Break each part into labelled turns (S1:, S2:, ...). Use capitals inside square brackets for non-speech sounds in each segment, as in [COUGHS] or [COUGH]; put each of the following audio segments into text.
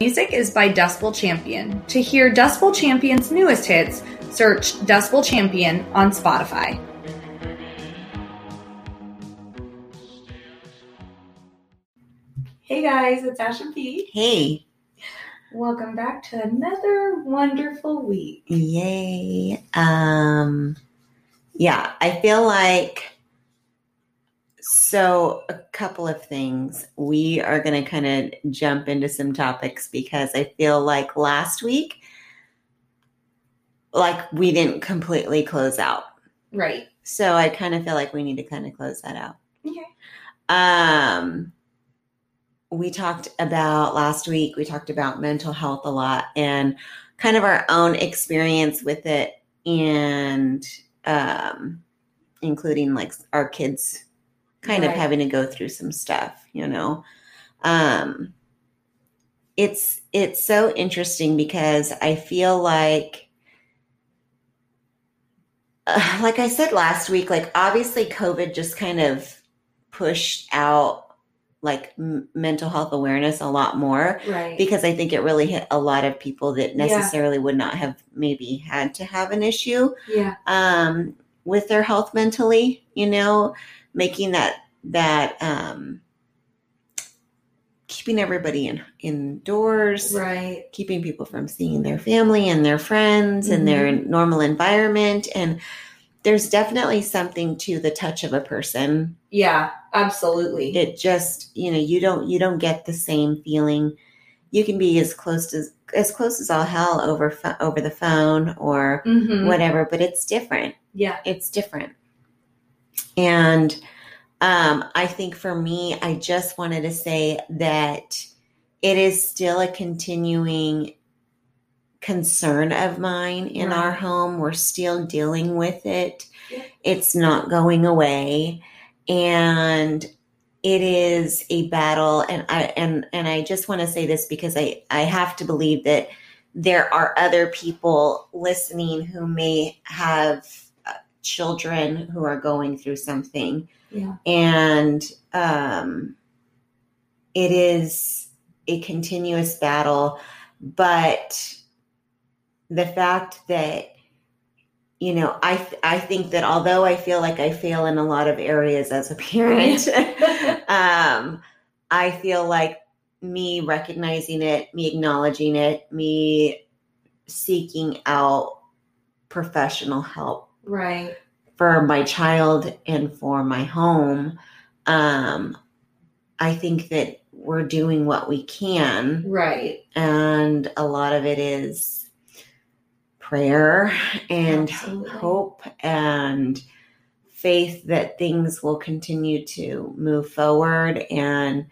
S1: Music is by Dustbowl Champion. To hear Dustbowl Champion's newest hits, search Dustbowl Champion on Spotify. Hey guys, it's Ash and Pete.
S2: Hey.
S1: Welcome back to another wonderful week.
S2: Yay. Um yeah, I feel like so a couple of things. We are going to kind of jump into some topics because I feel like last week like we didn't completely close out.
S1: Right.
S2: So I kind of feel like we need to kind of close that out.
S1: Okay.
S2: Um we talked about last week we talked about mental health a lot and kind of our own experience with it and um including like our kids kind
S1: Right.
S2: of having to go through some stuff you know um it's it's so interesting because i feel like uh, like i said last week like obviously covid just kind of pushed out like m- mental health awareness a lot more
S1: Right.
S2: because i think it really hit a lot of people that
S1: Yeah.
S2: necessarily would not have maybe had to have an issue
S1: yeah.
S2: um, with their health mentally, you know, making that that um, keeping everybody in indoors,
S1: Right.
S2: keeping people from seeing their family and their friends and their normal environment, and there's definitely something to the touch of a person.
S1: Yeah, absolutely.
S2: It just, you know, you don't you don't get the same feeling. You can be as close as as close as all hell over over the phone or
S1: Mhm.
S2: whatever, but it's different
S1: Yeah.
S2: it's different. And um, I think for me, I just wanted to say that it is still a continuing concern of mine in
S1: Right.
S2: our home. We're still dealing with it. It's not going away. And it is a battle and I and and I just want to say this because I I have to believe that there are other people listening who may have children who are going through something
S1: Yeah.
S2: and um, it is a continuous battle but the fact that you know i th- i think that although i feel like i fail in a lot of areas as a parent [LAUGHS] um i feel like me recognizing it me acknowledging it me seeking out professional help
S1: Right.
S2: for my child and for my home um i think that we're doing what we can
S1: Right.
S2: and a lot of it is prayer and
S1: Absolutely.
S2: hope and faith that things will continue to move forward and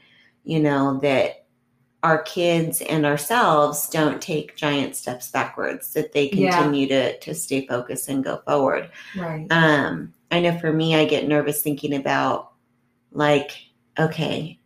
S2: you know that our kids and ourselves don't take giant steps backwards that they
S1: Yeah.
S2: continue to to stay focused and go forward
S1: Right.
S2: um i know for me i get nervous thinking about like okay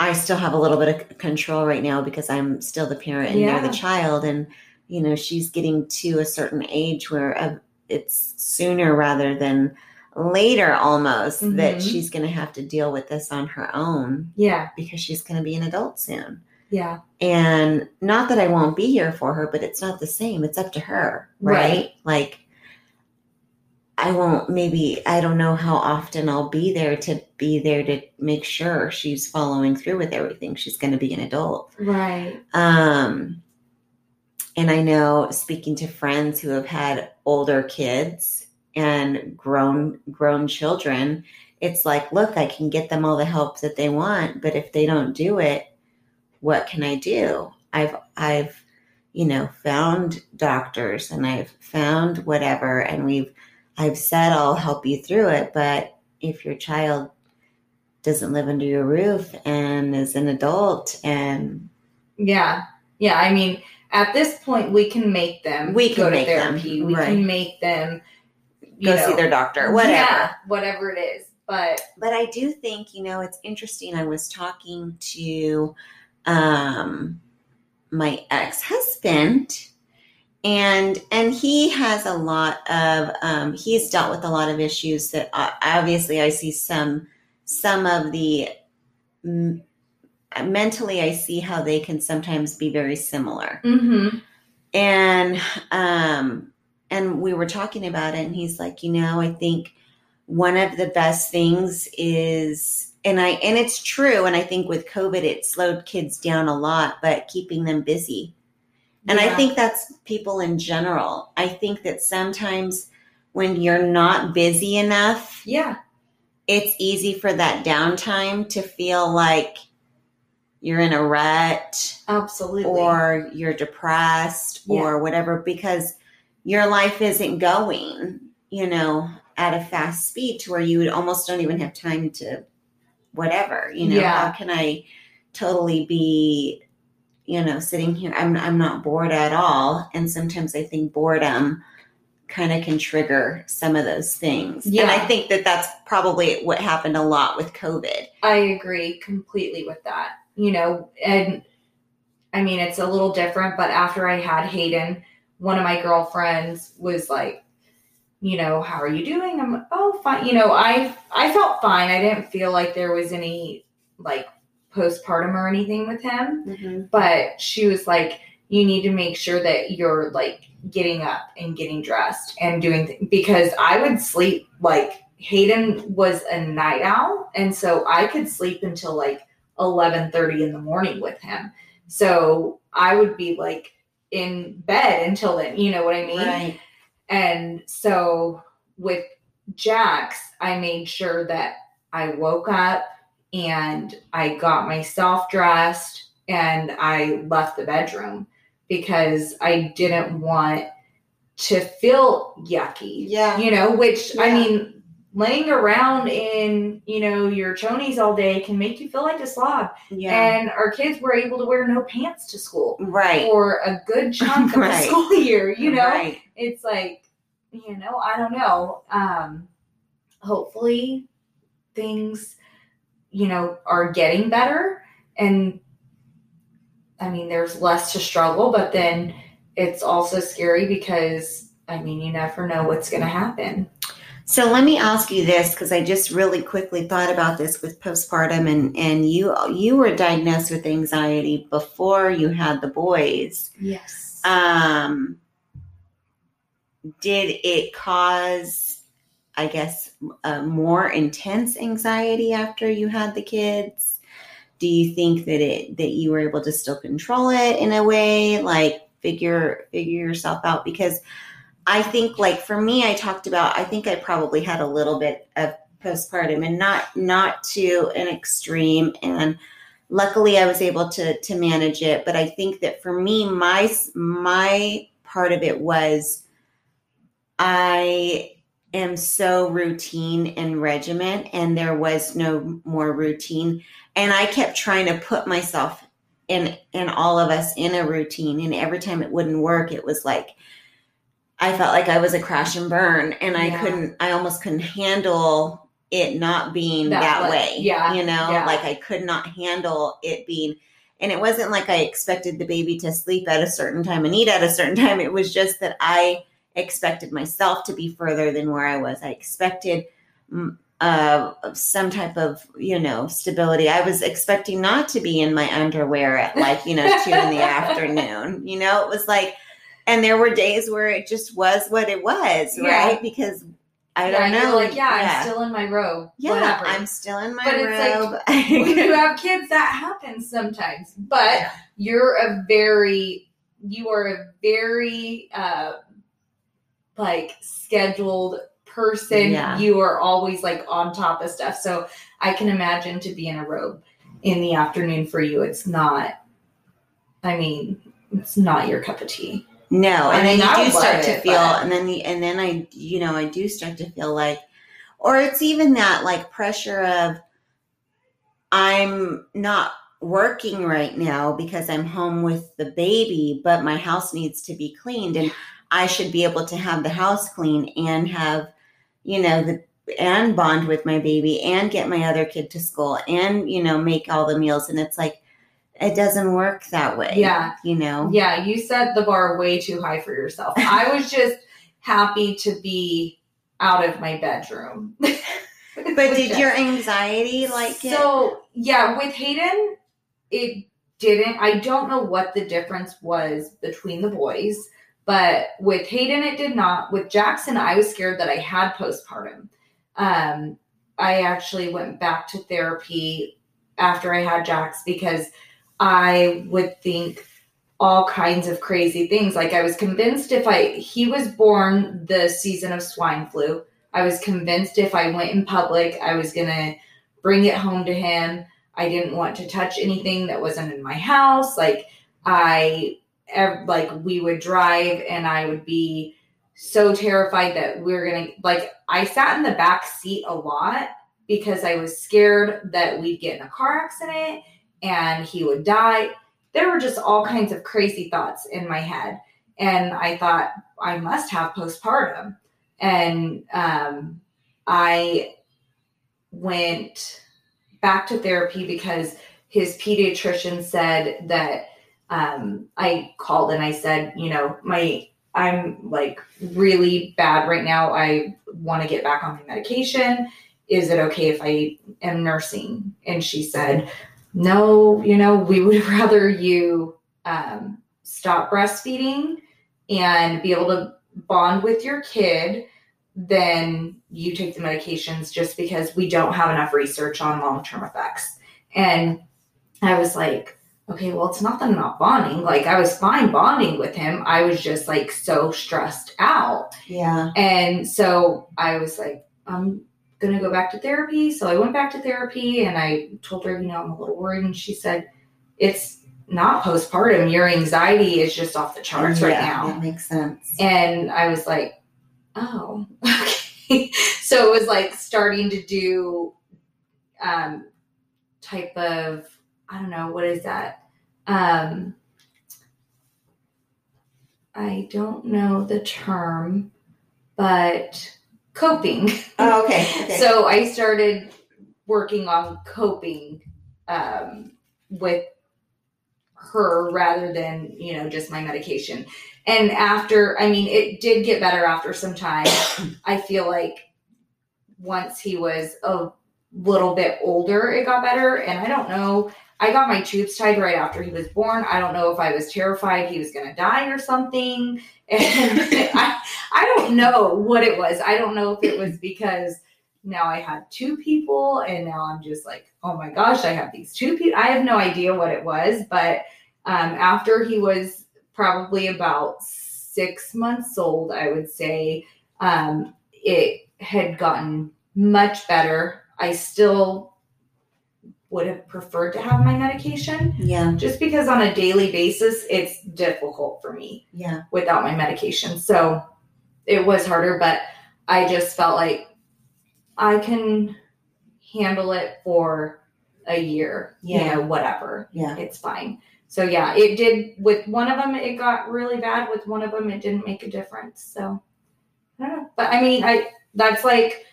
S2: i still have a little bit of control right now because i'm still the parent and
S1: Yeah.
S2: they're the child and you know she's getting to a certain age where uh, it's sooner rather than later almost that
S1: Mhm.
S2: she's going to have to deal with this on her own
S1: Yeah.
S2: because she's going to be an adult soon
S1: Yeah.
S2: and not that I won't be here for her, but it's not the same. It's up to her, right?
S1: Right.
S2: Like, I won't, maybe, I don't know how often I'll be there to be there to make sure she's following through with everything. She's going to be an adult.
S1: Right.
S2: Um, and I know speaking to friends who have had older kids and grown grown children, it's like, look, I can get them all the help that they want, but if they don't do it, what can I do? I've I've you know found doctors and I've found whatever and we've I've said I'll help you through it, but if your child doesn't live under your roof and is an adult and
S1: Yeah. Yeah. I mean, at this point we can make them
S2: We can
S1: go to
S2: them,
S1: therapy. We
S2: right.
S1: can make them
S2: Go
S1: know,
S2: see their doctor, whatever.
S1: Yeah, whatever it is. But
S2: but I do think you know it's interesting. I was talking to um, my ex husband, and and he has a lot of um, he's dealt with a lot of issues that uh, obviously I see some some of the mm, mentally I see how they can sometimes be very similar
S1: mm-hmm.
S2: and um and we were talking about it and he's like you know i think one of the best things is and i and it's true and i think with covid it slowed kids down a lot but keeping them busy. And i think that's people in general. I think that sometimes when you're not busy enough
S1: yeah,
S2: it's easy for that downtime to feel like you're in a rut
S1: absolutely.
S2: or you're depressed or whatever because your life isn't going, you know, at a fast speed to where you would almost don't even have time to whatever, you know,
S1: Yeah.
S2: how can I totally be, you know, sitting here I'm I'm not bored at all and sometimes I think boredom kind of can trigger some of those things. Yeah. And I think that that's probably what happened a lot with COVID.
S1: I agree completely with that. You know, and I mean, it's a little different, but after I had Hayden, one of my girlfriends was like, you know, how are you doing? I'm like, oh, fine. You know, I I felt fine. I didn't feel like there was any like postpartum or anything with him. Mm-hmm. But she was like, you need to make sure that you're like getting up and getting dressed and doing th- because I would sleep like Hayden was a night owl, and so I could sleep until like eleven thirty in the morning with him. So I would be like in bed until then. You know what I mean?
S2: Right.
S1: And so with Jax, I made sure that I woke up and I got myself dressed and I left the bedroom because I didn't want to feel yucky.
S2: Yeah.
S1: You know, which I mean, laying around in, you know, your chonies all day can make you feel like a slob.
S2: Yeah.
S1: And our kids were able to wear no pants to school
S2: right.
S1: for a good chunk of [LAUGHS] [LAUGHS]
S2: Right.
S1: the school year, you know?
S2: Right.
S1: it's like you know i don't know um hopefully things you know are getting better and i mean there's less to struggle but then it's also scary because i mean you never know what's going to happen
S2: So let me ask you this because I just really quickly thought about this with postpartum and and you you were diagnosed with anxiety before you had the boys.
S1: yes
S2: Um did it cause I guess a more intense anxiety after you had the kids? Do you think that it that you were able to still control it in a way like figure figure yourself out because I think like for me I talked about I think I probably had a little bit of postpartum and not not to an extreme and luckily I was able to to manage it but I think that for me my my part of it was I am so routine and regiment and there was no more routine and I kept trying to put myself in in all of us in a routine and every time it wouldn't work it was like I felt like I was a crash and burn and I
S1: Yeah.
S2: couldn't I almost couldn't handle it not being
S1: That
S2: that,
S1: way.
S2: way.
S1: Yeah.
S2: You know,
S1: Yeah.
S2: like I could not handle it being and it wasn't like I expected the baby to sleep at a certain time and eat at a certain [LAUGHS] time. It was just that I expected myself to be further than where I was. I expected mm, uh, some type of, you know, stability. I was expecting not to be in my underwear at like, you know, two in the [LAUGHS] afternoon. You know, it was like, and there were days where it just was what it was,
S1: Yeah.
S2: right? Because I
S1: yeah,
S2: don't know.
S1: like yeah, i'm still in my robe
S2: yeah,
S1: whatever
S2: I'm still in my
S1: But it's like,
S2: robe. [LAUGHS]
S1: when you have kids that happens sometimes but you're a very you are a very uh like scheduled person
S2: Yeah.
S1: you are always like on top of stuff so i can imagine to be in a robe in the afternoon for you it's not i mean it's not your cup of tea
S2: No, and then
S1: mean, I
S2: you do start
S1: love
S2: to feel,
S1: but-
S2: and then the, and then I, you know, I do start to feel like, or it's even that like pressure of, I'm not working right now because I'm home with the baby, but my house needs to be cleaned and I should be able to have the house clean and have, you know, the and bond with my baby and get my other kid to school and, you know, make all the meals. And it's like, it doesn't work that way.
S1: Yeah.
S2: You know?
S1: Yeah, you set the bar way too high for yourself. [LAUGHS] I was just happy to be out of my bedroom. [LAUGHS]
S2: But did your anxiety like it?
S1: So yeah, with Hayden, it didn't. I don't know what the difference was between the boys, but with Hayden, it did not. With Jackson, I was scared that I had postpartum. Um, I actually went back to therapy after I had Jax because I would think all kinds of crazy things. Like I was convinced if I he was born the season of swine flu. I was convinced if I went in public, I was gonna bring it home to him. I didn't want to touch anything that wasn't in my house. Like I like we would drive and I would be so terrified that we are gonna like I sat in the back seat a lot because I was scared that we'd get in a car accident and he would die. There were just all kinds of crazy thoughts in my head. And I thought, I must have postpartum. And um, I went back to therapy because his pediatrician said that um, I called and I said, you know, my I'm like really bad right now. I want to get back on my medication. Is it okay if I am nursing? And she said, no, you know, we would [LAUGHS] rather you um, stop breastfeeding and be able to bond with your kid than you take the medications just because we don't have enough research on long term effects. And I was like, okay, well, it's not that I'm not bonding. Like, I was fine bonding with him. I was just like so stressed out.
S2: Yeah.
S1: And so I was like, I'm going to go back to therapy. So I went back to therapy and I told her, you know, I'm a little worried. And she said, it's not postpartum. Your anxiety is just off the charts
S2: yeah,
S1: right now.
S2: That makes sense.
S1: And I was like, oh, [LAUGHS] okay. so it was like starting to do um, type of, I don't know, what is that? Um, I don't know the term, but coping.
S2: Oh, okay. okay.
S1: so I started working on coping um, with her rather than, you know, just my medication. And after, I mean, it did get better after some time. [COUGHS] I feel like once he was a little bit older, it got better. And I don't know. I got my tubes tied right after he was born. I don't know if I was terrified he was going to die or something. [LAUGHS] And I, I don't know what it was. I don't know if it was because now I had two people and now I'm just like, oh my gosh, I have these two people. I have no idea what it was. But um, after he was probably about six months old, I would say, um, it had gotten much better. I still would have preferred to have my medication
S2: yeah.
S1: just because on a daily basis it's difficult for me
S2: Yeah.
S1: without my medication. So it was harder, but I just felt like I can handle it for a year,
S2: Yeah.
S1: you know, whatever.
S2: Yeah.
S1: It's fine. So yeah, it did with one of them it got really bad, with one of them it didn't make a difference. So I don't know. But I mean, I that's like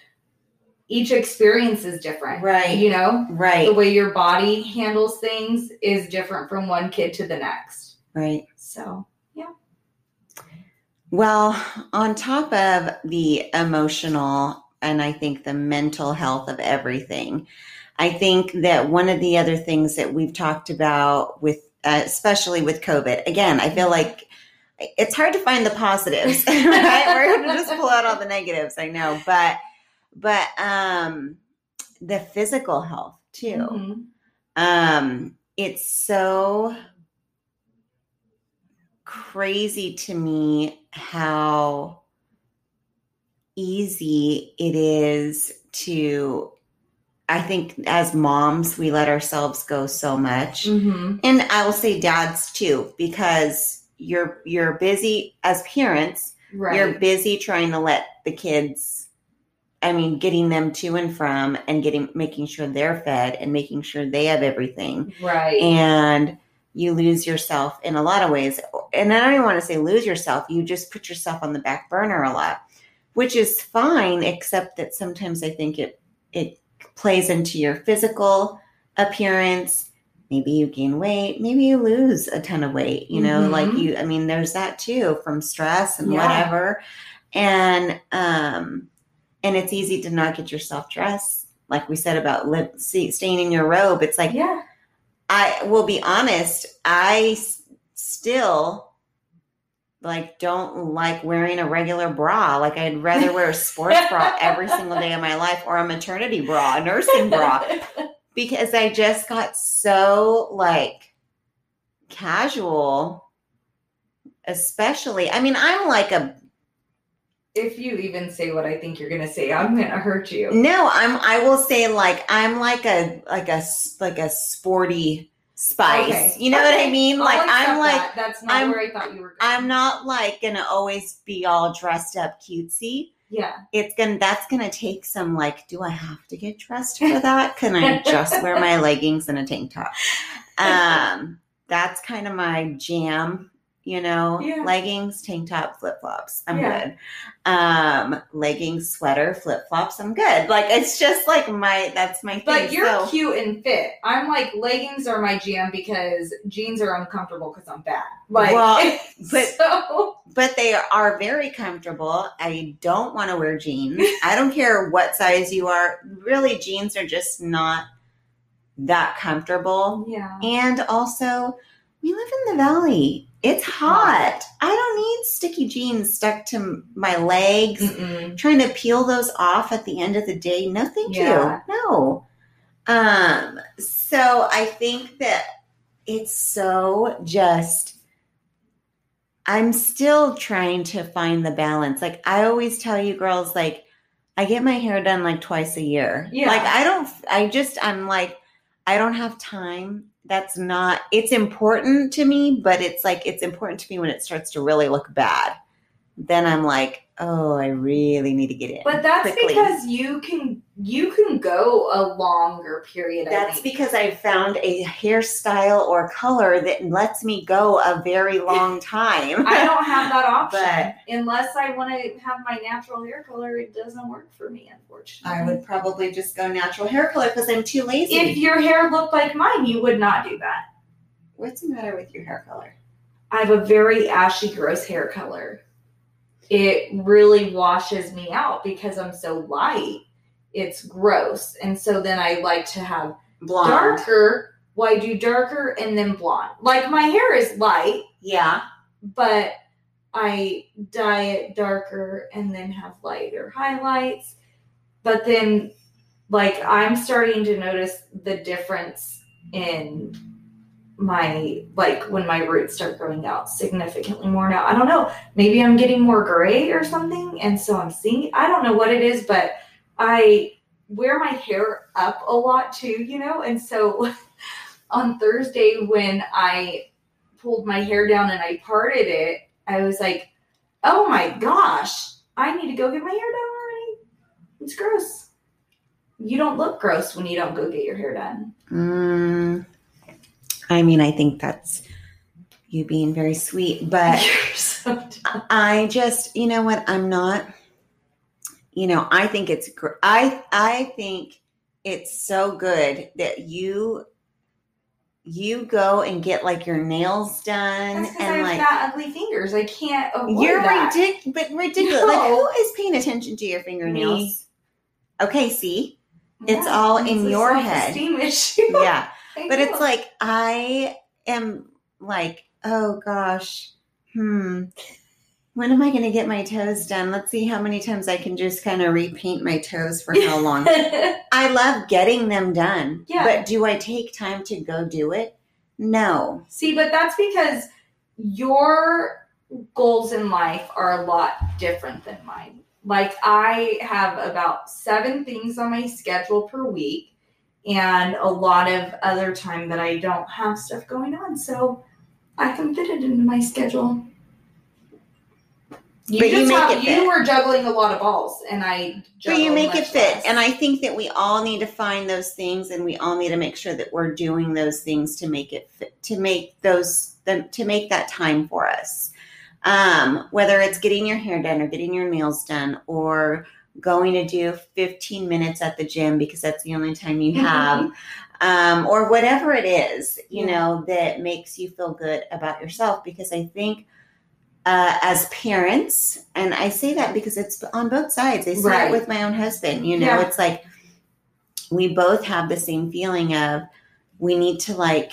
S1: each experience is different.
S2: Right.
S1: You know?
S2: Right.
S1: The way your body handles things is different from one kid to the next.
S2: Right.
S1: So yeah.
S2: Well, on top of the emotional and I think the mental health of everything, I think that one of the other things that we've talked about with, uh, especially with COVID, again, I feel like it's hard to find the positives, [LAUGHS] right? We're going to just pull out all the negatives, I know, but, but, um, the physical health too.
S1: mhm.
S2: Um, it's so crazy to me how easy it is to I think as moms we let ourselves go so much.
S1: Mhm.
S2: And I will say dads too because you're you're busy as parents,
S1: right.
S2: you're busy trying to let the kids I mean, getting them to and from and getting making sure they're fed and making sure they have everything.
S1: Right.
S2: And you lose yourself in a lot of ways. And I don't even want to say lose yourself, you just put yourself on the back burner a lot, which is fine, except that sometimes I think it it plays into your physical appearance. Maybe you gain weight, maybe you lose a ton of weight, you know,
S1: Mhm.
S2: like you I mean, there's that too from stress and
S1: Yeah.
S2: whatever. And um and it's easy to not get yourself dressed. Like we said about lip, see, staying in your robe, it's like
S1: yeah.
S2: I will be honest, I s- still like don't like wearing a regular bra. Like I'd rather wear a sports bra [LAUGHS] every single day of my life or a maternity bra, a nursing bra [LAUGHS] because I just got so like casual especially. I mean, I'm like a
S1: if you even say what I think you're gonna say, I'm gonna hurt you.
S2: no, I'm I will say like I'm like a like a like a sporty spice.
S1: Okay.
S2: You know what I mean?
S1: I'll
S2: Like I'm like
S1: that. that's not
S2: I'm-
S1: where I thought you were going.
S2: I'm not like gonna always be all dressed up cutesy.
S1: Yeah.
S2: It's gonna that's gonna take some like, do I have to get dressed for that? Can I just wear my [LAUGHS] leggings and a tank top? Um, that's kind of my jam, you know.
S1: Yeah.
S2: Leggings, tank top, flip flops. I'm
S1: Yeah.
S2: good. Um, leggings, sweater, flip flops, I'm good. Like it's just like my that's my thing.
S1: But you're
S2: So-
S1: cute and fit. I'm like leggings are my jam because jeans are uncomfortable because I'm fat. Like,
S2: Well, [LAUGHS] but-
S1: so
S2: but they are very comfortable. I don't want to wear jeans. [LAUGHS] I don't care what size you are. Really, jeans are just not that comfortable.
S1: yeah.
S2: And also, we live in the valley. It's hot. I don't need sticky jeans stuck to my legs.
S1: Mm-mm.
S2: Trying to peel those off at the end of the day. No, thank
S1: Yeah.
S2: you. No. Um, so I think that it's so just I'm still trying to find the balance. Like I always tell you girls like I get my hair done like twice a year.
S1: Yeah.
S2: Like I don't I just I'm like I don't have time. That's not it's important to me, but it's like it's important to me when it starts to really look bad. Then I'm like, "Oh, I really need to get in."
S1: But that's
S2: quickly.
S1: because you can you can go a longer period.
S2: That's because I found a hairstyle or color that lets me go a very [LAUGHS] long time.
S1: I don't have that [LAUGHS] option
S2: But-
S1: unless I want to have my natural hair color. It doesn't work for me, unfortunately.
S2: I would probably just go natural hair color because I'm too lazy.
S1: If your hair looked like mine, you would not do that.
S2: What's the matter with your hair color?
S1: I have a very ashy, gross hair color. It really washes me out because I'm so light. It's gross. And so then I like to have
S2: Blonde.
S1: darker. Well, do darker and then blonde. Like my hair is light,
S2: Yeah.
S1: but I dye it darker and then have lighter highlights. But then, like, I'm starting to notice the difference in my, like, when my roots start growing out significantly more now. I don't know. Maybe I'm getting more gray or something. And so I'm seeing, I don't know what it is, but I wear my hair up a lot too, you know? And so [LAUGHS] on Thursday, when I pulled my hair down and I parted it, I was like, oh my gosh, I need to go get my hair done already. It's gross. You don't look gross when you don't go get your hair done.
S2: Mm, I mean, I think that's you being very sweet, but [LAUGHS]
S1: so.
S2: I just, you know what? I'm not. You know, I think it's. I I think it's so good that you you go and get like your nails done
S1: That's because I
S2: and
S1: have
S2: like
S1: fat, ugly fingers. I can't
S2: you're ridiculous, but ridiculous. Like who is paying attention to your fingernails?
S1: Me.
S2: Okay, see, It's all in your head. [LAUGHS]
S1: issue.
S2: yeah. But it's like I am like, oh gosh, hmm. When am I going to get my toes done? Let's see how many times I can just kind of repaint my toes for how long. [LAUGHS] I love getting them done.
S1: Yeah.
S2: But do I take time to go do it? No.
S1: See, but that's because your goals in life are a lot different than mine. Like, I have about seven things on my schedule per week and a lot of other time that I don't have stuff going on. So I can fit it into my schedule. You
S2: But you make
S1: have,
S2: it fit.
S1: you were juggling a lot of balls, and I.
S2: But you make it fit.
S1: less.
S2: And I think that we all need to find those things and we all need to make sure that we're doing those things to make it fit, to make those, to make that time for us. Um, whether it's getting your hair done or getting your nails done or going to do 15 minutes at the gym because that's the only time you have, um, or whatever it is, you
S1: Yeah.
S2: know, that makes you feel good about yourself. Because I think uh, as parents, and I say that because it's on both sides. I see
S1: Right.
S2: it with my own husband. You know,
S1: Yeah.
S2: it's like we both have the same feeling of we need to like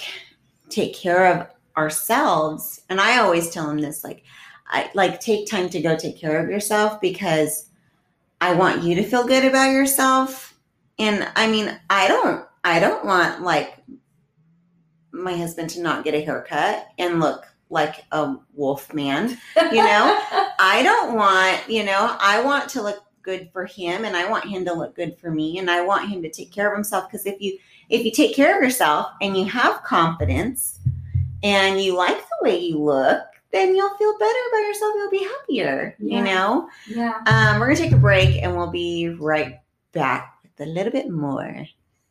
S2: take care of ourselves. And I always tell him this, like, I like take time to go take care of yourself because I want you to feel good about yourself. And I mean, I don't, I don't want like my husband to not get a haircut and look like a wolf man. You know, [LAUGHS] I don't want, you know, I want to look good for him and I want him to look good for me and I want him to take care of himself because if you if you take care of yourself and you have confidence and you like the way you look, then you'll feel better about yourself. You'll be happier,
S1: Yeah.
S2: you know?
S1: yeah.
S2: Um, we're gonna take a break and we'll be right back with a little bit more. [LAUGHS]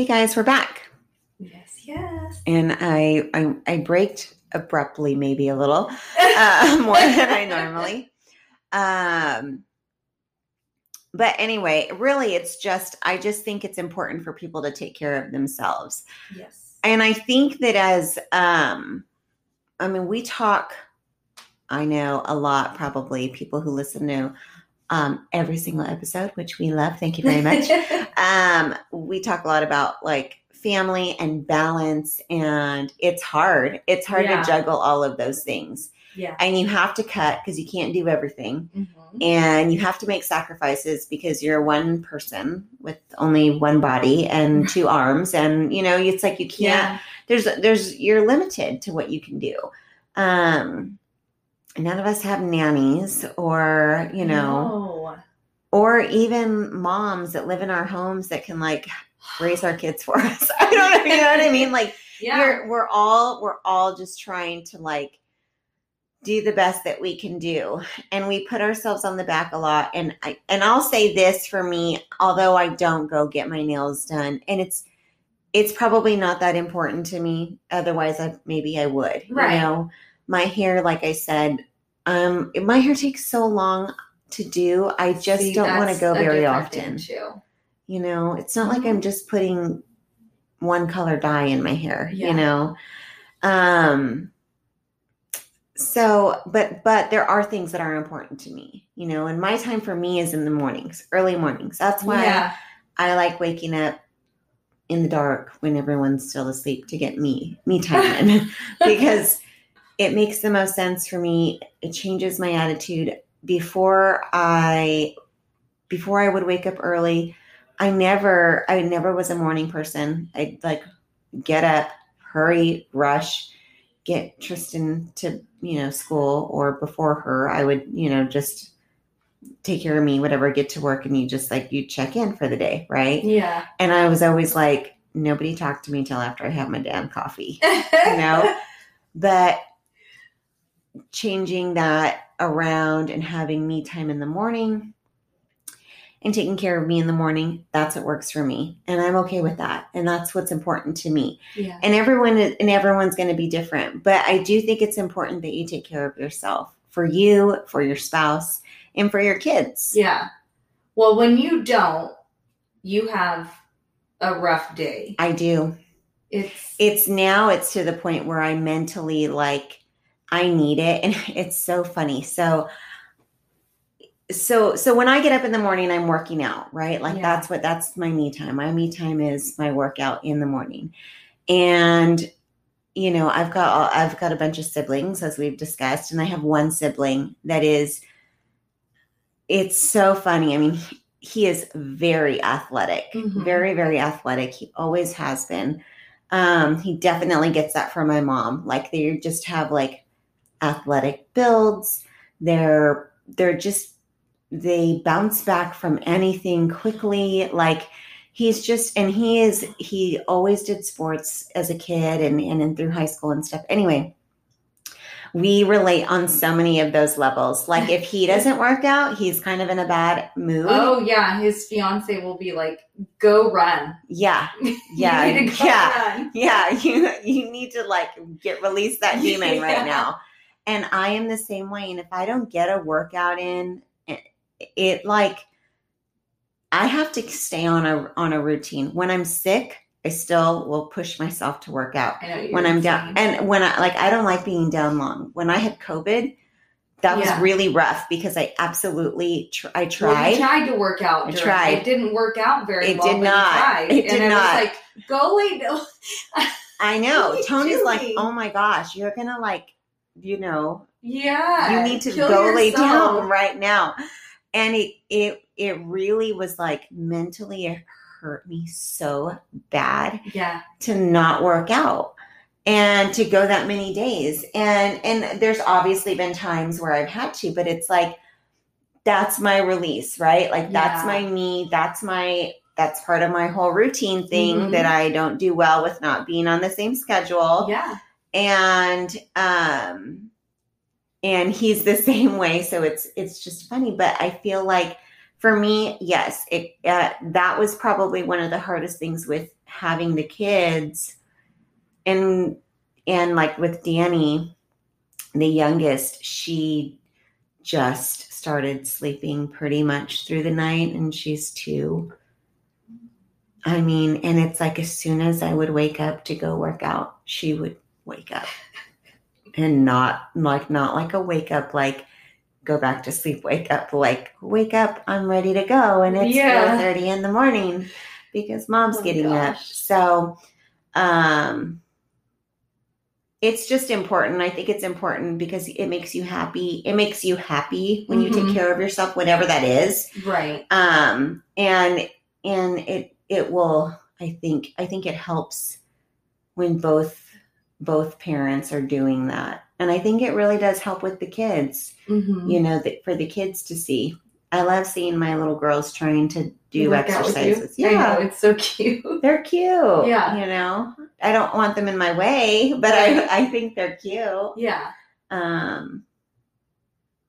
S2: Hey guys, we're back.
S1: Yes. Yes.
S2: And I I, I braked abruptly, maybe a little. uh, [LAUGHS] more than I normally. Um, but anyway, really, it's just, I just think it's important for people to take care of themselves.
S1: yes.
S2: And I think that as, um, I mean, we talk, I know a lot, probably people who listen to um, every single episode, which we love. Thank you very much [LAUGHS] um we talk a lot about like family and balance and it's hard it's hard
S1: Yeah.
S2: to juggle all of those things
S1: yeah.
S2: and you have to cut because you can't do everything
S1: Mhm.
S2: and you have to make sacrifices because you're one person with only one body and two arms and you know it's like you can't
S1: Yeah.
S2: there's there's you're limited to what you can do um none of us have nannies or you know
S1: No.
S2: or even moms that live in our homes that can like raise our kids for [LAUGHS] us. I don't know, you know what I mean? Like
S1: Yeah.
S2: we're we're all we're all just trying to like do the best that we can do. And we put ourselves on the back a lot. And I and I'll say this for me, although I don't go get my nails done, and it's it's probably not that important to me. Otherwise I maybe I would.
S1: Right.
S2: You know, my hair, like I said, um my hair takes so long to do. I just
S1: See,
S2: don't want to go very often.
S1: Too.
S2: You know, it's not like I'm just putting one color dye in my hair,
S1: Yeah.
S2: you know. Um so but but there are things that are important to me, you know, and my time for me is in the mornings, early mornings. That's why
S1: Yeah.
S2: I like waking up in the dark when everyone's still asleep to get me me time in [LAUGHS] [LAUGHS] because it makes the most sense for me. It changes my attitude before I before I would wake up early. I never I never was a morning person. I'd like get up, hurry, rush, get Tristan to, you know, school or before her. I would, you know, just take care of me, whatever, get to work and you just like you check in for the day, right?
S1: Yeah.
S2: And I was always like, nobody talked to me until after I have my damn coffee. You know? [LAUGHS] But changing that around and having me time in the morning and taking care of me in the morning, that's what works for me. And I'm okay with that. And that's what's important to me.
S1: yeah.
S2: And everyone and everyone's going to be different, but I do think it's important that you take care of yourself for you, for your spouse, and for your kids.
S1: Yeah. Well, when you don't, you have a rough day.
S2: I do.
S1: It's
S2: it's now it's to the point where I mentally like I need it and [LAUGHS] it's so funny. So so so when I get up in the morning I'm working out, right? Like
S1: Yeah.
S2: that's what that's my me time. My me time is my workout in the morning. And you know, I've got all- I've got a bunch of siblings as we've discussed, and I have one sibling that is. It's so funny. I mean, he- is very athletic,
S1: Mhm.
S2: very very athletic. He always has been. Um, he definitely gets that from my mom. Like they just have like athletic builds. They're they're just they bounce back from anything quickly. Like he's just and he is he always did sports as a kid and and, and through high school and stuff. Anyway, we relate on so many of those levels. Like if he doesn't work out, he's kind of in a bad mood.
S1: Oh yeah, his fiance will be like, "Go run."
S2: Yeah. [LAUGHS] Yeah.
S1: need to go
S2: yeah.
S1: run.
S2: Yeah, [LAUGHS] you you need to like get release that [LAUGHS] demon right now. And I am the same way. And if I don't get a workout in, it, it like I have to stay on a on a routine. When I'm sick, I still will push myself to work out.
S1: I
S2: When I'm down, and when I like, I don't like being down long. When I had COVID, that was really rough because I absolutely tr- I
S1: Well,
S2: tried.
S1: you tried to work out.
S2: I
S1: during-
S2: tried.
S1: It didn't work out very well.
S2: It
S1: well.
S2: did not. It
S1: and
S2: did
S1: it
S2: not.
S1: was like, go down.
S2: I [LAUGHS] know.
S1: What are you
S2: Tony's like, oh my gosh, you're gonna like, you know,
S1: Yeah.
S2: you need to
S1: kill
S2: go lay down right now and it it it really was like mentally it hurt me so bad
S1: Yeah.
S2: to not work out and to go that many days and and there's obviously been times where i've had to but it's like that's my release right like that's
S1: Yeah.
S2: my me that's my that's part of my whole routine thing
S1: Mhm.
S2: that i don't do well with not being on the same schedule
S1: Yeah.
S2: And um and he's the [LAUGHS] same way. So it's it's just funny. But i feel like for me yes it uh, that was probably one of the hardest things with having the kids and and like with danny the youngest she just started sleeping pretty much through the night and she's two. I mean and it's like as soon as i would wake up to go work out she would wake up and not like not like a wake up like go back to sleep wake up like wake up i'm ready to go and it's
S1: Yeah.
S2: 4.30 in the morning because mom's
S1: Oh
S2: getting up so um it's just important i think it's important because it makes you happy it makes you happy when you
S1: Mhm.
S2: take care of yourself whatever that is
S1: Right.
S2: um and and it it will i think i think it helps when both both parents are doing that and i think it really does help with the kids
S1: Mm-hmm.
S2: you know that for the kids to see i love seeing my little girls trying to do exercises
S1: I know it's so cute.
S2: they're cute
S1: Yeah.
S2: you know i don't want them in my way but
S1: Right.
S2: i i think they're cute
S1: Yeah.
S2: um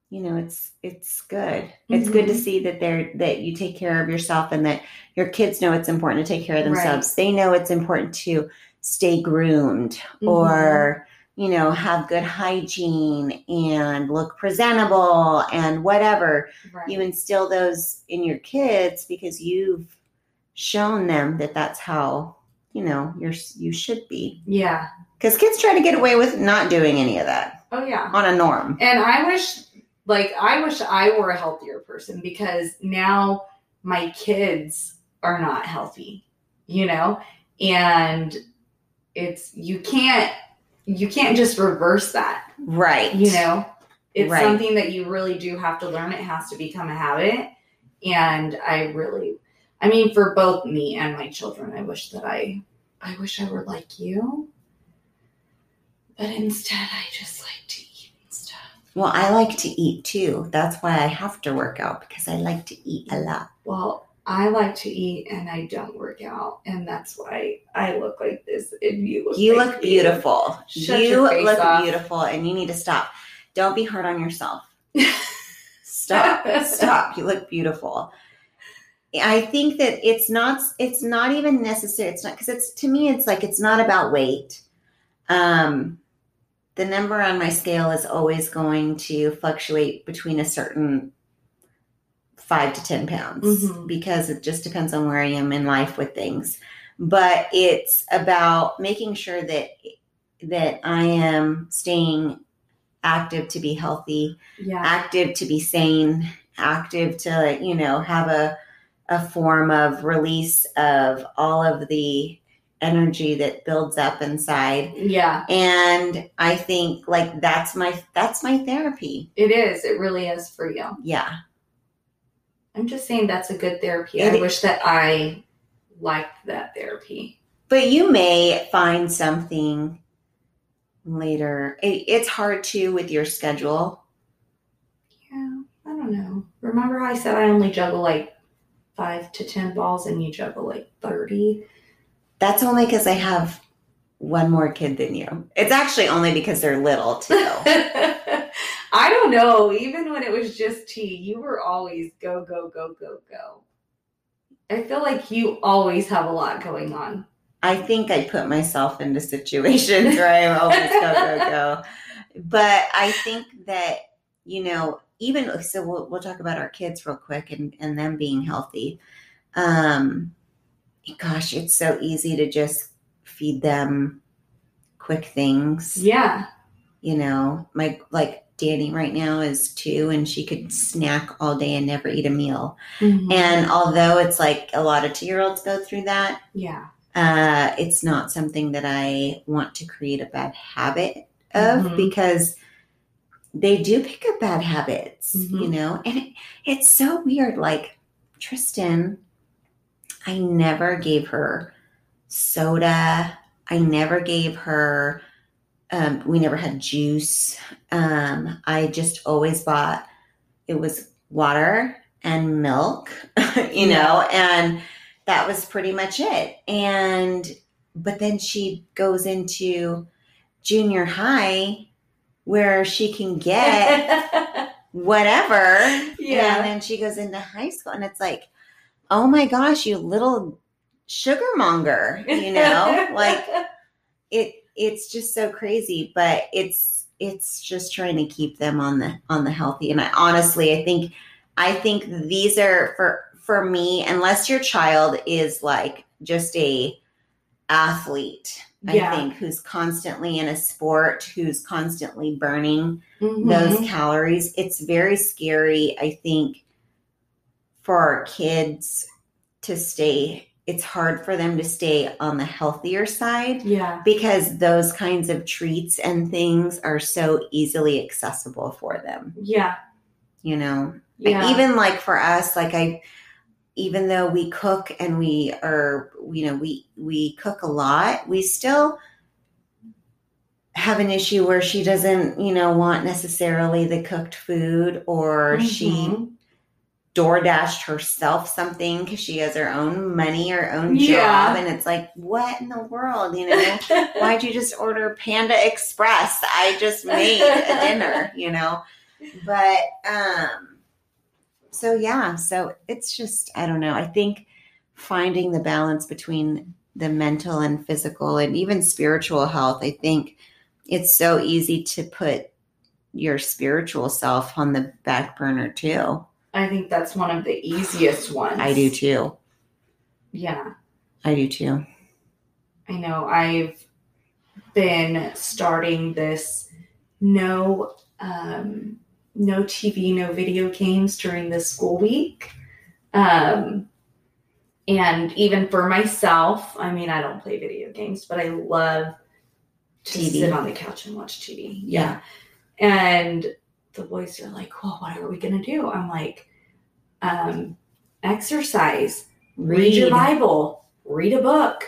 S2: you know it's it's good it's good to
S1: Mhm.
S2: see that they're that you take care of yourself and that your kids know it's important to take care of
S1: Right.
S2: themselves they know it's important to stay groomed
S1: Mhm.
S2: or you know have good hygiene and look presentable and whatever
S1: Right.
S2: you instill those in your kids because you've shown them that that's how you know you're you should be
S1: yeah.
S2: because kids try to get away with not doing any of that
S1: Oh yeah.
S2: on a norm
S1: And I wish, like, I wish I were a healthier person because now my kids are not healthy, you know? And it's, you can't, you can't just reverse that,
S2: right
S1: you know? It's
S2: Right.
S1: something that you really do have to learn. It has to become a habit. And I really, I mean, for both me and my children, I wish that I, I wish I were like you. But instead, I just like to eat and stuff.
S2: well i like to eat too that's why i have to work out because i like to eat a lot
S1: Well, I like to eat and I don't work out, and that's why I look like this. And you look,
S2: you
S1: like
S2: look beautiful. You look
S1: off.
S2: beautiful and you need to stop. Don't be hard on yourself. [LAUGHS] Stop. Stop. You look beautiful. I think that it's not it's not even necessary it's not because it's to me it's like it's not about weight. Um the number on my scale is always going to fluctuate between a certain five to ten pounds
S1: Mhm.
S2: because it just depends on where i am in life with things but it's about making sure that that i am staying active to be healthy
S1: Yeah.
S2: active to be sane, active to, you know, have a a form of release of all of the energy that builds up inside.
S1: Yeah,
S2: And I think like that's my that's my therapy.
S1: it is. It really is for you.
S2: Yeah.
S1: I'm just saying that's a good therapy.
S2: It-
S1: I wish that I liked that therapy.
S2: But you may find something later. It, it's hard too with your schedule.
S1: Yeah, I don't know. Remember how I said I only juggle like five to ten balls and you juggle like 30?
S2: That's only because I have one more kid than you. It's actually only because they're little too. [LAUGHS]
S1: I don't know. Even when it was just tea, you were always go, go, go, go, go. I feel like you always have a lot going on.
S2: I think I put myself into situations where I'm always go, go, go. But I think that, you know, even so we'll, we'll talk about our kids real quick and, and them being healthy. Um gosh, it's so easy to just feed them quick things.
S1: Yeah.
S2: You know, my like Danny right now is two and she could snack all day and never eat a meal.
S1: Mhm.
S2: And although it's like a lot of two year olds go through that,
S1: yeah.
S2: uh, it's not something that I want to create a bad habit of
S1: Mhm.
S2: because they do pick up bad habits, you
S1: Mhm.
S2: know? And it, it's so weird. Like Tristan, I never gave her soda. I never gave her, um, we never had juice. Um, I just always bought, it was water and milk, [LAUGHS] you know, and that was pretty much it. And, but then she goes into junior high where she can get [LAUGHS] whatever.
S1: Yeah.
S2: And then she goes into high school and it's like, oh my gosh, you little sugar monger, you know? [LAUGHS] like it it's just so crazy, but it's it's just trying to keep them on the on the healthy. And I honestly I think I think these are for for me, unless your child is like just a athlete,
S1: Yeah.
S2: I think, who's constantly in a sport, who's constantly burning
S1: Mhm.
S2: those calories. It's very scary, I think, for our kids to stay. It's hard for them to stay on the healthier side
S1: yeah.
S2: because those kinds of treats and things are so easily accessible for them,
S1: Yeah.
S2: you know?
S1: Yeah.
S2: Even like for us, like I, even though we cook and we are, you know, we we cook a lot, we still have an issue where she doesn't, you know, want necessarily the cooked food, or she
S1: Mhm.
S2: Door dashed herself something because she has her own money, her own
S1: Yeah.
S2: job, and it's like, what in the world, you know? [LAUGHS] Why'd you just order Panda Express? I just made a [LAUGHS] dinner, you know. But um so yeah, so it's just I don't know. I think finding the balance between the mental and physical and even spiritual health, I think it's so easy to put your spiritual self on the back burner too.
S1: I think that's one of the easiest ones.
S2: I do too.
S1: Yeah.
S2: I do too.
S1: I know I've been starting this no um no TV, no video games during the school week. Um and even for myself, I mean I don't play video games, but I love to
S2: TV.
S1: sit on the couch and watch TV. Yeah. And the boys are like, Well, what are we gonna do? I'm like, um, exercise, read, your Bible, read a book.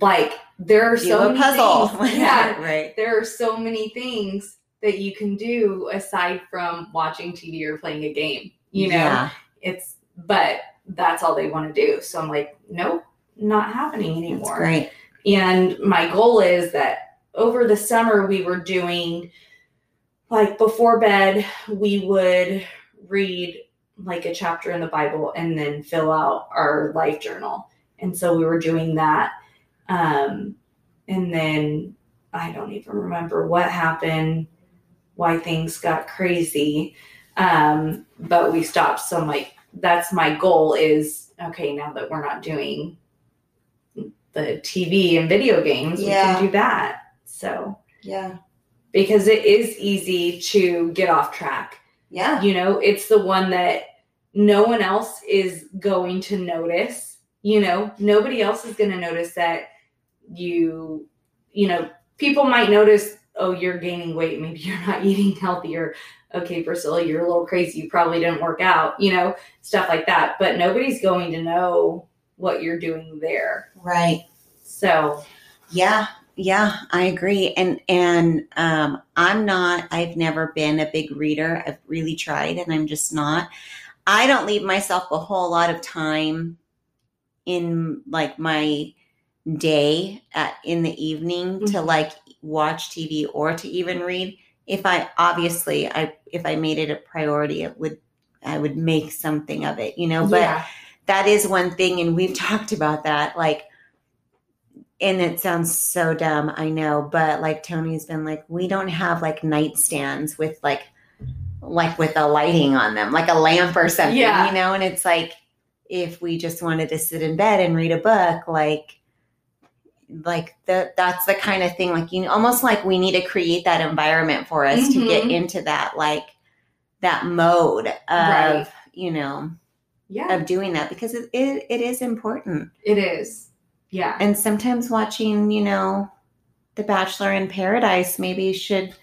S1: Like there are
S2: do
S1: so many
S2: puzzle.
S1: things- [LAUGHS] yeah,
S2: right.
S1: there are so many things that you can do aside from watching TV or playing a game. You know,
S2: Yeah.
S1: it's but that's all they want to do. So I'm like, nope, not happening
S2: That's
S1: anymore.
S2: great.
S1: And my goal is that over the summer we were doing like before bed we would read like a chapter in the Bible and then fill out our life journal. And so we were doing that. Um and then I don't even remember what happened, why things got crazy. Um but we stopped so I'm like that's my goal is okay now that we're not doing the TV and video games, we can do that. So,
S2: Yeah.
S1: Because it is easy to get off track.
S2: Yeah.
S1: You know, it's the one that no one else is going to notice. You know, nobody else is going to notice that you you know people might notice oh you're gaining weight maybe you're not [LAUGHS] eating healthier okay priscilla you're a little crazy you probably didn't work out you know stuff like that but nobody's going to know what you're doing there
S2: Right.
S1: so
S2: Yeah, yeah, I agree. And and um, I'm not. I've never been a big reader. I've really tried, and I'm just not. I don't leave myself a whole lot of time in like my day at in the evening to
S1: Mhm.
S2: like watch TV or to even read. If I obviously I if I made it a priority, it would I would make something of it, you know. But
S1: yeah
S2: that is one thing and we've [LAUGHS] talked about that like and it sounds so dumb i know but like tony's been like we don't have like nightstands with like like with a lighting on them like a lamp or something
S1: Yeah.
S2: you know and it's like if we just wanted to sit in bed and read a book like like the, that's the kind of thing like you almost like we need to create that environment for us to get
S1: Mhm.
S2: into that like that mode of
S1: Right.
S2: you know
S1: yeah
S2: of doing that because it, it, it is important.
S1: it is yeah
S2: And sometimes watching, you know, The Bachelor in Paradise maybe should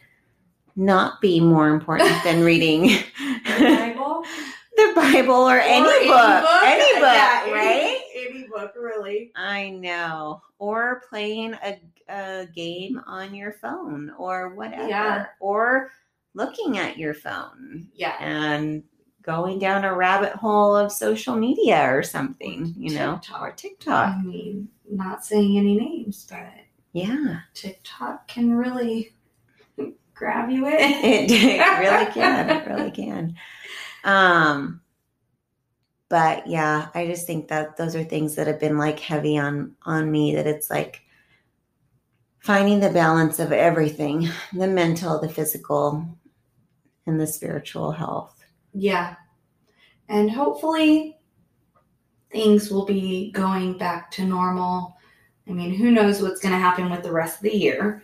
S2: not be more important than [LAUGHS] reading
S1: Bible? [LAUGHS]
S2: the Bible or, any,
S1: Or
S2: book. Any book,
S1: Yeah, any-
S2: right?
S1: any book really
S2: I know. Or playing a, a game on your phone or whatever.
S1: Yeah.
S2: Or looking at your phone
S1: yeah
S2: and going down a rabbit hole of social media or something, you know,
S1: TikTok.
S2: or TikTok.
S1: I mean, not saying any names, but
S2: Yeah.
S1: TikTok can really grab you in. [LAUGHS]
S2: It, it [LAUGHS] really can. It really can. Um, but yeah, I just think that those are things that have been like heavy on on me. That it's like finding the balance of everything: the mental, the physical, and the spiritual health.
S1: Yeah. And hopefully things will be going back to normal. I mean, who knows what's going to happen with the rest of the year?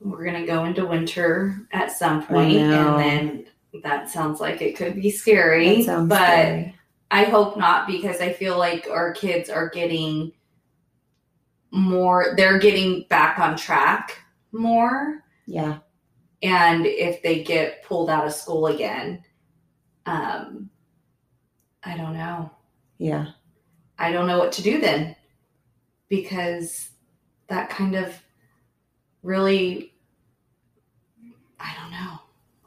S1: We're going to go into winter at some and then that sounds like it could be scary. But
S2: scary.
S1: I hope not because I feel like our kids are getting more, they're getting back on track more.
S2: yeah,
S1: And if they get pulled out of school again, um, I don't know.
S2: Yeah,
S1: I don't know what to do then because that kind of really, I don't know.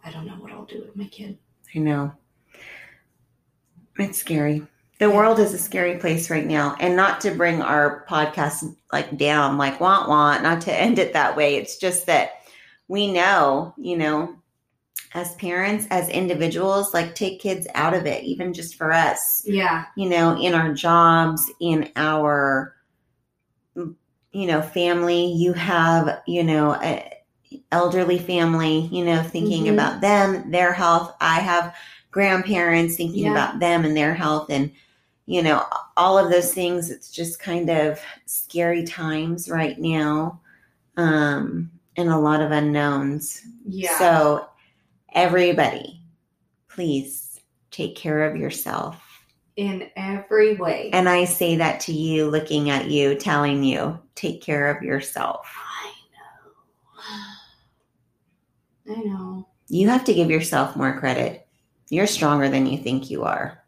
S1: I don't know what I'll do with my kid.
S2: I know. It's scary. The world is a scary place right now. And not to bring our podcast like down, like want want, not to [LAUGHS] end it that way. It's just that we know, you know, as parents, as individuals, like take kids out of it, even just for us,
S1: Yeah.
S2: you know, in our jobs, in our, you know, family. You have, you know, a elderly family, you know, thinking
S1: Mhm.
S2: about them, their health. I have grandparents thinking
S1: Yeah.
S2: about them and their health and you know all of those things it's just kind of scary times right now um and a lot of unknowns
S1: Yeah.
S2: so everybody please take care of yourself.
S1: In every way.
S2: and i say that to you looking at you telling you take care of yourself.
S1: I know. I know.
S2: you have to give yourself more credit. You're stronger than you think you are.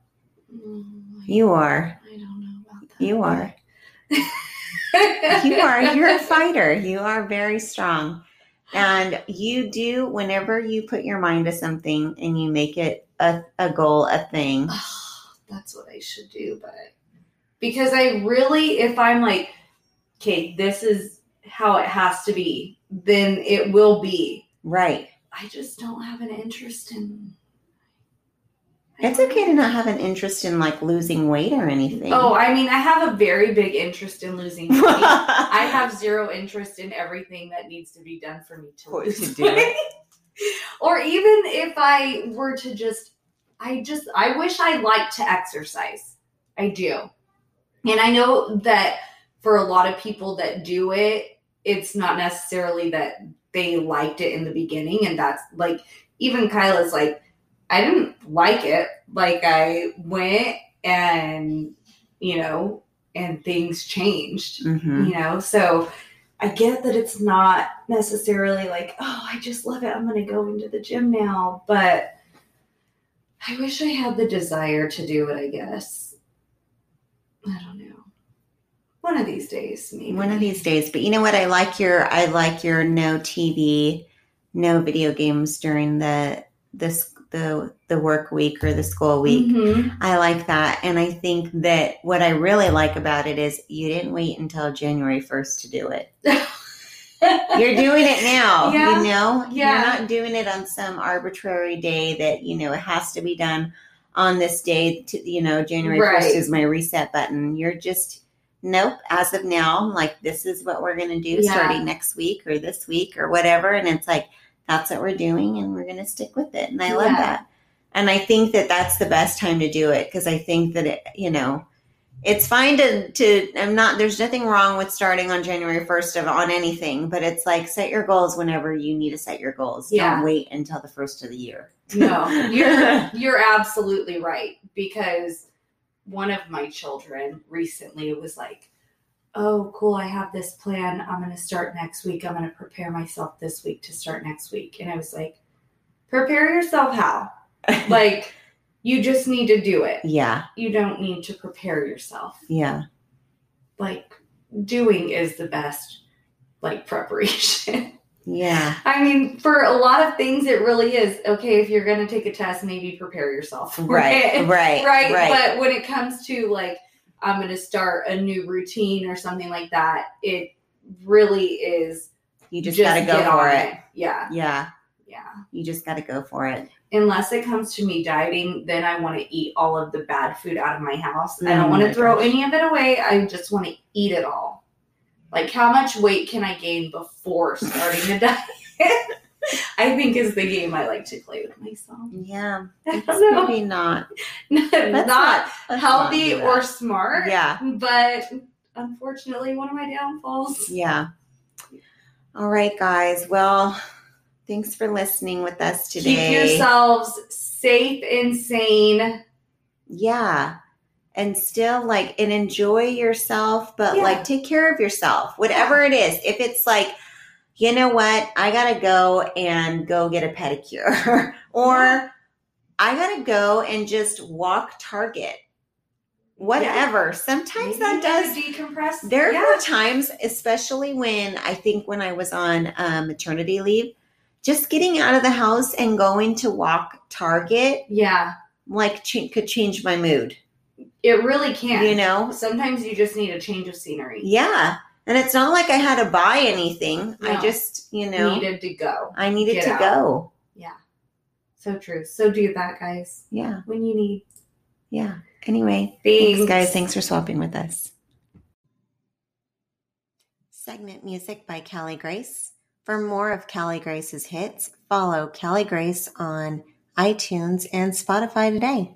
S1: Mm,
S2: you are.
S1: I don't know about that.
S2: you are. [LAUGHS] You are. You're a fighter. You are very strong and you do whenever you put your mind to something and you make it a, a goal a thing
S1: That's what I should do, but because I really, if I'm like, okay, this is how it has to be, then it will be.
S2: right
S1: I just don't have an interest in.
S2: It's okay to not have an interest in like losing weight or anything
S1: Oh, I mean, I have a very big interest in losing weight. [LAUGHS] I have zero interest in everything that needs to be done for me to
S2: Or
S1: lose
S2: to do it.
S1: weight. [LAUGHS] or even if I were to just, I just, I wish I liked to exercise. I do. And I know that for a lot of people that do it, it's not necessarily that they liked it in the beginning. And that's like, even Kyla's like, I didn't like it. Like, I went and, you know, and things changed,
S2: hmm
S1: you know? So I get that it's not necessarily like, oh, I just love it. I'm going to go into the gym now. But I wish I had the desire to do it, I guess. I don't know. One of these days, maybe.
S2: One of these days. But you know what? I like your I like your no TV, no video games during the this the the work week or the school week.
S1: Mhm.
S2: I like that. And I think that what I really like about it is you didn't wait until January 1st to do it. [LAUGHS] You're doing it now,
S1: Yeah.
S2: you know?
S1: Yeah.
S2: You're not doing it on some arbitrary day that, you know, it has to be done on this day to, you know, January 1st
S1: Right.
S2: is my reset button. You're just nope, as of now, like this is what we're going to do
S1: Yeah.
S2: starting next week or this week or whatever and it's like that's what we're doing and we're going to stick with it. And I love that. And I think that that's the best time to do it because I think that it, you know, it's fine to to I'm not there's nothing wrong with starting on January 1st of on anything, but it's like set your goals whenever you need to set your goals.
S1: Yeah.
S2: Don't wait until the first of the year.
S1: No, you're [LAUGHS] you're absolutely right because one of my children recently was like, "Oh, cool! I have this plan. I'm going to start next week. I'm going to prepare myself this week to start next week." And I was like, "Prepare yourself how? [LAUGHS] like, you just need to do it.
S2: yeah,
S1: You don't need to prepare yourself.
S2: yeah.
S1: Like, doing is the best like [LAUGHS] preparation."
S2: Yeah.
S1: I mean, for a lot of things, it really is okay. If you're going to take a test, maybe prepare yourself.
S2: Right. Right. [LAUGHS]
S1: right.
S2: Right.
S1: But when it comes to like, I'm going to start a new routine or something like that, it really is
S2: you just, gotta go for
S1: on
S2: it.
S1: Yeah.
S2: Yeah.
S1: Yeah.
S2: You just gotta go for it.
S1: Unless it comes to me dieting, then I want to eat all of the bad food out of my house. I don't mm,
S2: want
S1: to throw
S2: gosh.
S1: any of it away. I just want to eat it all. Like, how much weight can I gain before starting the [LAUGHS] diet? I think is the game I like to play with myself.
S2: Yeah. [LAUGHS]
S1: I
S2: It's
S1: don't
S2: maybe not. [LAUGHS]
S1: not
S2: not, let's not
S1: healthy or smart.
S2: Yeah.
S1: But unfortunately, one of my downfalls.
S2: Yeah. All right, guys. Well, thanks for listening with us today.
S1: Keep yourselves safe and sane.
S2: Yeah. And still like and enjoy yourself, but
S1: Yeah.
S2: like take care of yourself. Whatever it is. If it's like, you know what, I gotta go and go get a pedicure. [LAUGHS] or
S1: Yeah.
S2: I gotta go and just walk Target. Whatever. Sometimes
S1: Maybe
S2: that does
S1: decompress.
S2: There
S1: yeah.
S2: were times, especially when I think when I was on um, maternity leave, just getting out of the house and going to walk Target
S1: Yeah,
S2: like ch- could change my mood.
S1: it really can.
S2: You know?
S1: sometimes you just need a change of scenery.
S2: Yeah, and it's not like I had to buy anything. I just, you know,
S1: Needed to go.
S2: I needed
S1: get
S2: to
S1: out.
S2: go. Yeah.
S1: So true. So do that, guys.
S2: Yeah,
S1: When you need.
S2: yeah. Anyway,
S1: Thanks,
S2: thanks guys. Thanks for swapping with us. Segment music by Callie Grace. For more of Callie Grace's hits, follow Callie Grace on iTunes and Spotify today.